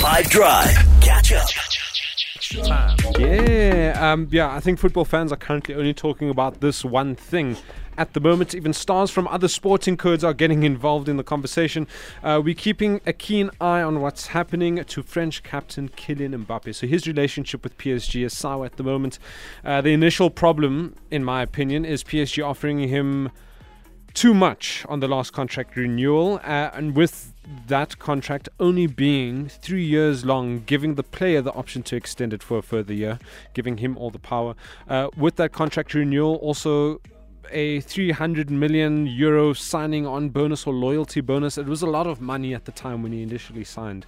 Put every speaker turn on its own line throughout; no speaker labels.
Five Drive. Catch up.
Yeah, um, yeah. I think football fans are currently only talking about this one thing. At the moment, even stars from other sporting codes are getting involved in the conversation. Uh, we're keeping a keen eye on what's happening to French captain Kylian Mbappe. So his relationship with PSG is sour at the moment. Uh, the initial problem, in my opinion, is PSG offering him too much on the last contract renewal, uh, and with that contract only being three years long, giving the player the option to extend it for a further year, giving him all the power. Uh, with that contract renewal, also a 300 million euro signing on bonus or loyalty bonus. It was a lot of money at the time when he initially signed.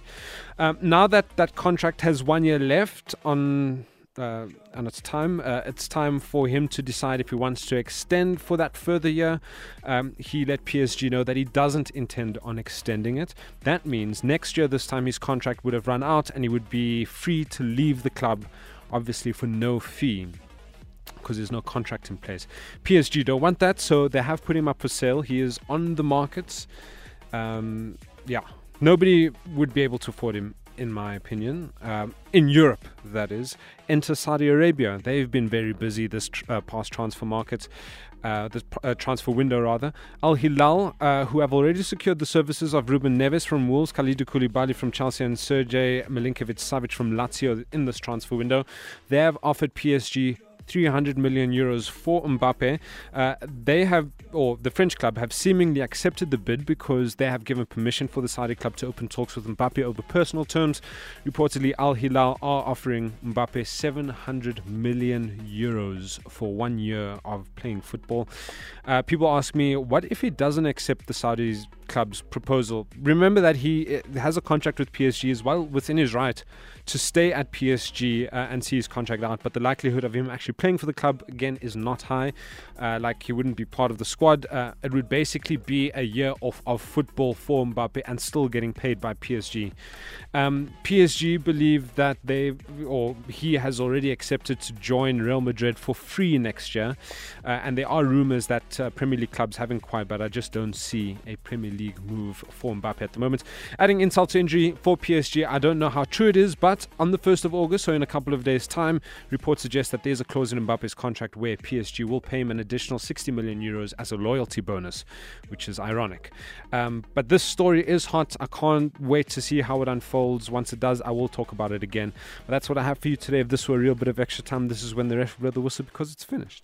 Um, now that that contract has one year left on uh, and it's time. Uh, it's time for him to decide if he wants to extend for that further year. Um, he let PSG know that he doesn't intend on extending it. That means next year, this time, his contract would have run out and he would be free to leave the club, obviously for no fee. Because there's no contract in place. PSG don't want that, so they have put him up for sale. He is on the market. Um, yeah, nobody would be able to afford him in my opinion, um, in Europe, that is. Enter Saudi Arabia. They've been very busy this tr- uh, past transfer market. Uh, this uh, transfer window rather. Al Hilal, uh, who have already secured the services of Ruben Neves from Wolves, Kalidou Koulibaly from Chelsea, and Sergej Milinkovic Savic from Lazio in this transfer window, they have offered PSG 300 million euros for Mbappe. Uh, they have, or the French club have seemingly accepted the bid because they have given permission for the Saudi club to open talks with Mbappe over personal terms. Reportedly, Al Hilal are offering Mbappe 700 million euros for one year of playing football. Uh, people ask me, what if he doesn't accept the Saudis club's proposal? Remember that he uh, has a contract with PSG as well, within his right to stay at PSG uh, and see his contract out, but the likelihood of him actually playing for the club again is not high. Uh, like he wouldn't be part of the squad. Uh, it would basically be a year of, of football for Mbappe and still getting paid by PSG. Um, PSG believe that they or he has already accepted to join Real Madrid for free next year, uh, and there are rumors that uh, Premier League clubs have inquired, but I just don't see a Premier League move for Mbappe at the moment. Adding insult to injury for PSG, I don't know how true it is, but on the 1st of August, so in a couple of days' time, reports suggest that there's a clause in Mbappe's contract where PSG will pay him an additional 60 million euros as a loyalty bonus, which is ironic. Um, but this story is hot. I can't wait to see how it unfolds. Once it does, I will talk about it again. But that's what I have for you today. If this were a real bit of extra time, this is when the ref blow the whistle because it's finished.